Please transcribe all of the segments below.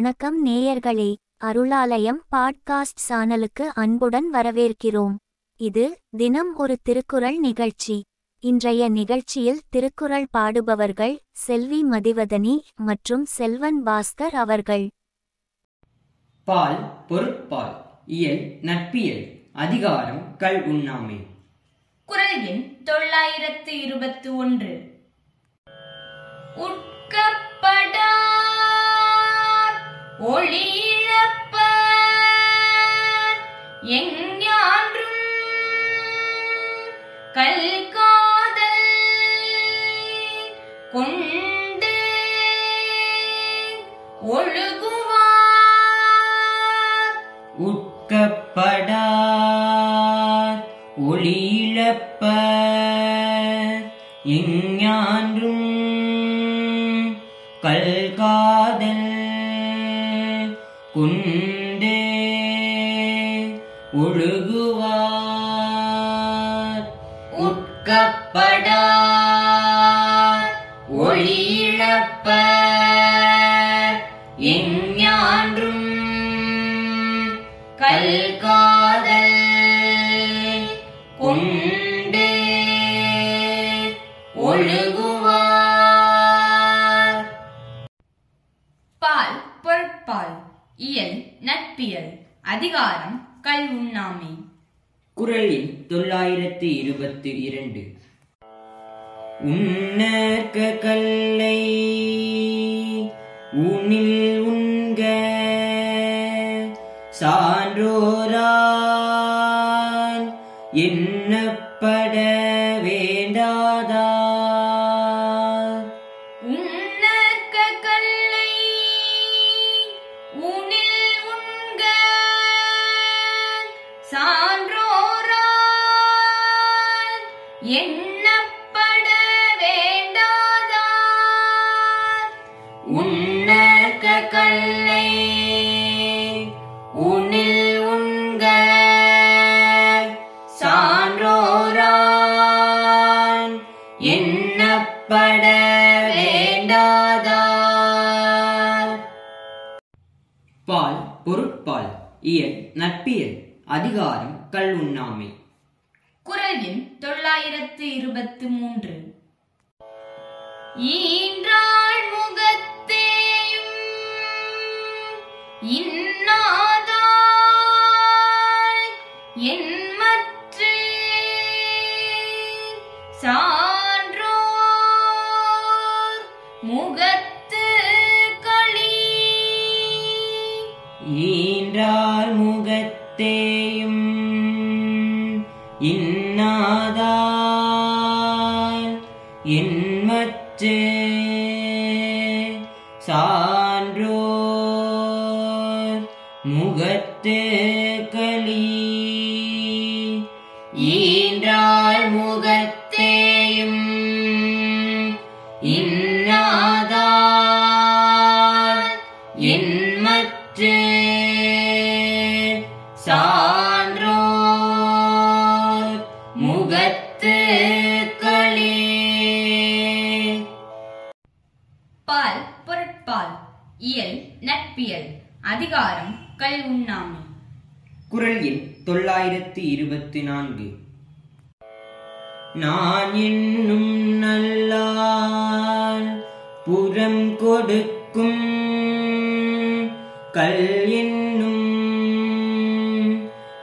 வணக்கம் நேயர்களே. அருளாலயம் பாட்காஸ்ட் சானலுக்கு அன்புடன் வரவேற்கிறோம். இது தினம் ஒரு திருக்குறள் நிகழ்ச்சி. இன்றைய நிகழ்ச்சியில் திருக்குறள் பாடுபவர்கள் செல்வி மதிவதனி மற்றும் செல்வன் பாஸ்கர் அவர்கள். பால் பொருட்பால் இயல் நட்பியல் அதிகாரம் கல் உண்ணாமை. குரல் எண் தொள்ளாயிரத்து இருபத்து ஒன்று. ஒளி இழப்ப எஞ்ஞான்றும் கல்காதல் கொண்டு ஒழுகுவார். உட்கப்படார். ஒளியிழப்ப எஞ்ஞான்றும் கல்காதல் குண்டே ஒழுகுவார். உட்கப்படார். ஒளியிழப்ப நட்பியல் அதிகாரம் கல் உண்ணாமை குரலில் தொள்ளாயிரத்து இருபத்தி இரண்டு. உன்னற்க கல்லை உனில் உண்க சான்றோரான் என்னப்பட கல்லை உனில் உண்க சான்றோரான் எண்ணப்பட வேண்டாதார் பால் பொருட்பால் இயல் நட்பியல் அதிகாரம் கல் உண்ணாமை. குரல் எண் தொள்ளாயிரத்து இருபத்து மூன்று. இன்னாதாய் என் சான்றோர் முகத் களி ஈன்றாள் முகத்தேயும் இன்னாதார் என் சான்றோர் முகத்து களி. பால் பொருட்பால் இயல் நட்பியல் அதிகாரம் கல் உண்ணாமை குரல் எண் தொள்ளாயிரத்தி இருபத்தி நான்கு நான் என்னும் நல்லால் புறம் கொடுக்கும் கல் என்னும்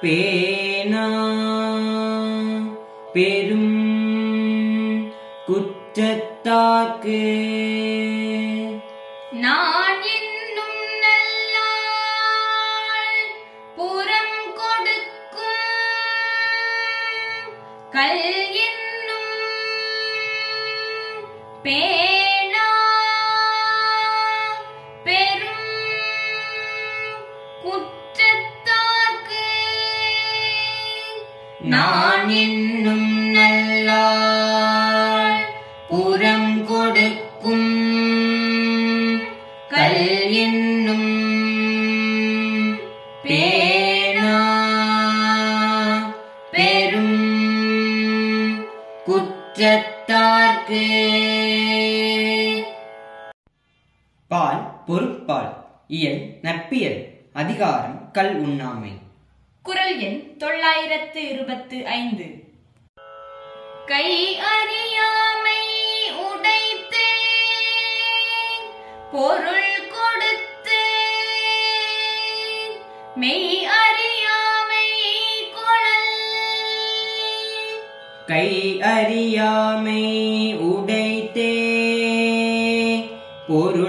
பேனா பெரும் குற்றத்தாக்கு நான் என்னும் நல்லாள் புறம் கொடுக்கும் கல் என்னும் பேணா பெரும் குற்றத்தார்க்கு. பால் பொருட்பால் இயல் நட்பியல் அதிகாரம் கல் உண்ணாமை. குரல் எண் தொள்ளாயிரத்து இருபத்து ஐந்து. கை அறியாமை உடைத்தே பொருள் கொடுத்து மெய் அறியாமை குழல் கை அறியாமை உடைத்தே பொருள்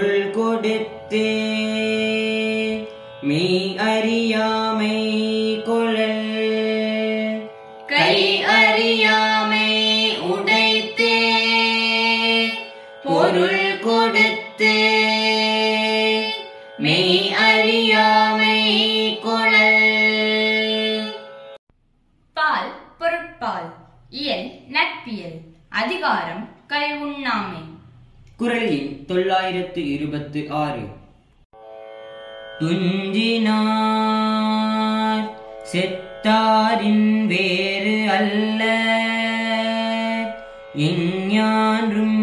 அறியாமை உடைத்தே பொருள் கொடுத்து. மெய் அறியாமை கொளல் பால் பொருட்பால் இயல் நட்பியல் அதிகாரம் கல் உண்ணாமை. குரல் எண் தொள்ளாயிரத்து இருபத்து ஆறு. துஞ்சினார் செத்தாரின் வேறு அல்ல. எஞ்ஞான்றும்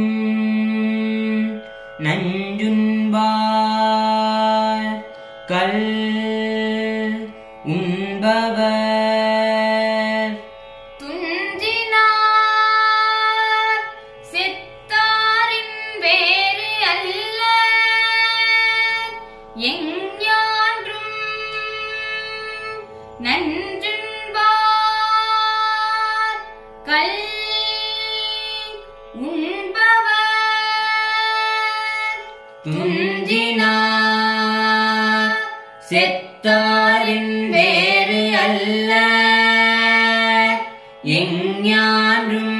செத்தாரின் வேறு அல்ல. எஞ்ஞான்றும்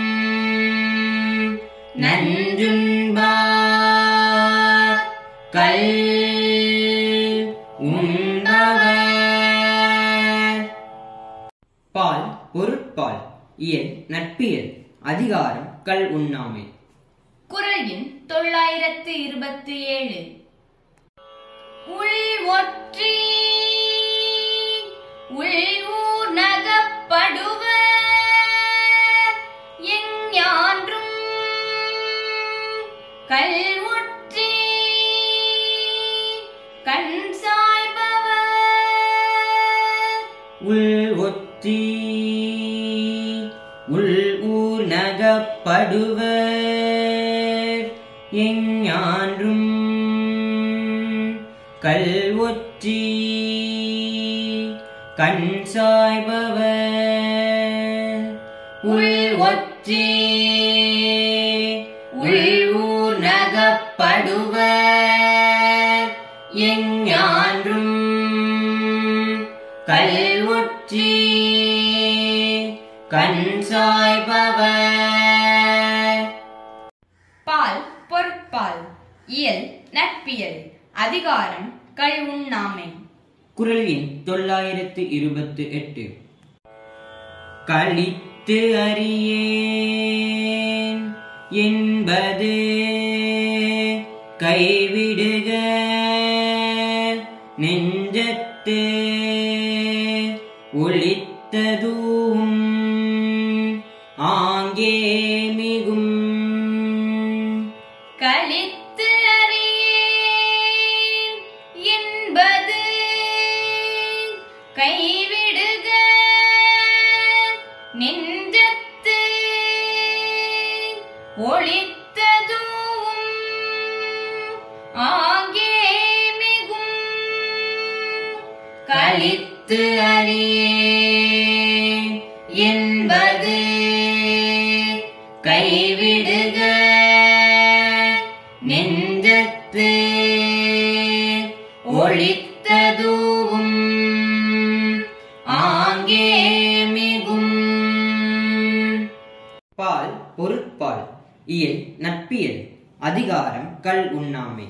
நஞ்சுண்பார் கல் உண்பவர். பால் பொருட்பால் இயல் நட்பியல் அதிகாரம் கல் உண்ணாமை. குரல் எண் தொள்ளாயிரத்து இருபத்தி ஏழு. உள் ஒற்றி உள்ஊர் நகப்படுவர் எஞ்ஞான்றும் கல் ஒற்றி கண் சாய்பவர் உள் ஒற்றி உள் ஊர் நகப்படுவர் எஞ்ஞான் கல்வொற்றி கண் சாய்பவர். உள் ஒற்றி. உள்ளூர் நகப்படுவர் எஞ்ஞான்றும் கல்வொற்றி கண் சாய்பவர். பால் பொருட்பால் இயல் நட்பியல் அதிகாரம் கள் உண்ணாமை குரல் எண் தொள்ளாயிரத்து இருபத்து எட்டு. கழித்து அறியேன் என்பது கைவிடுக. நெஞ்சத்து ஒளித்ததும் ஆங்கே மிகும். கலித்து கழித்து அறியேன் என்பது கைவிடுக. நெஞ்சத்து ஒளித்ததுவும் ஆங்கே மிகும். பால் பொருட்பால் இயல் நட்பியல் அதிகாரம் கல் உண்ணாமை.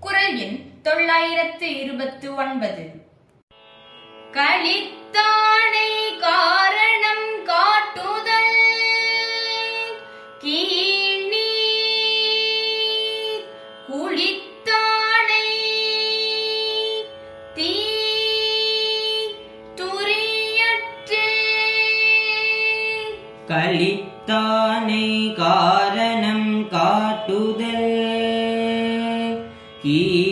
குரல் எண் தொள்ளாயிரத்து இருபத்து ஒன்பது. களித்தானை காரணம் காட்டுதல். கீழ்நீர் குளித்தானை தீ துரியற்றே. கலித்தானை காரணம் காட்டுதல். கீ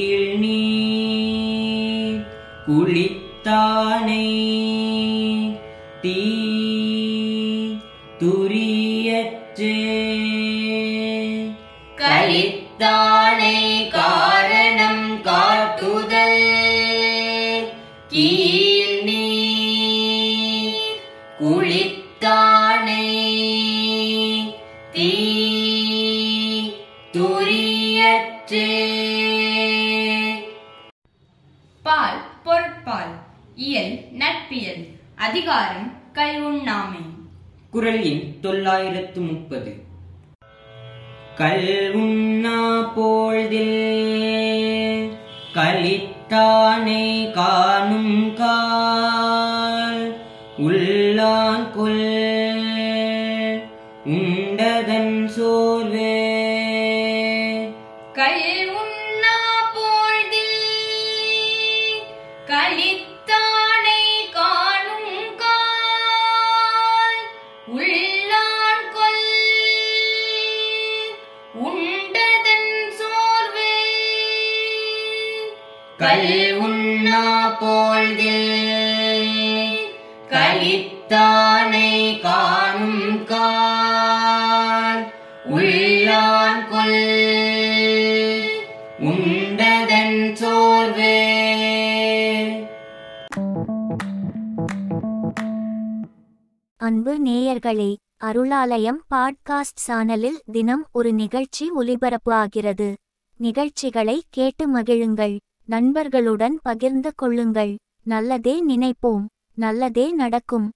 கலித்தானை காரணம் காட்டுதல். கீழ் நீர் குளித்தானை. தீ துரியற்றே. பால் பொருட்பால் இயல் நட்பியல் அதிகாரம் கல்வுண்ணாமை குரல் எண் தொள்ளாயிரத்து முப்பது. கல்வுண்ணா போழ்தில். கலித்தானை காணும் கால். உள்ளான் கொல். உண்டதன் சோர்வே. கல்வுண்ணா உண்ணா போழ்தில். கலித்தானை கல் உண்ணா போழ்தில் கலித்தானை காணும் கால் உள்ளான் கொல். உண்டதன் சோர்வே. அன்பு நேயர்களே அருளாலயம் பாட்காஸ்ட் சானலில் தினம் ஒரு நிகழ்ச்சி ஒலிபரப்பு ஆகிறது நிகழ்ச்சிகளை கேட்டு மகிழுங்கள். நண்பர்களுடன் பகிர்ந்து கொள்ளுங்கள். நல்லதே நினைப்போம். நல்லதே நடக்கும்.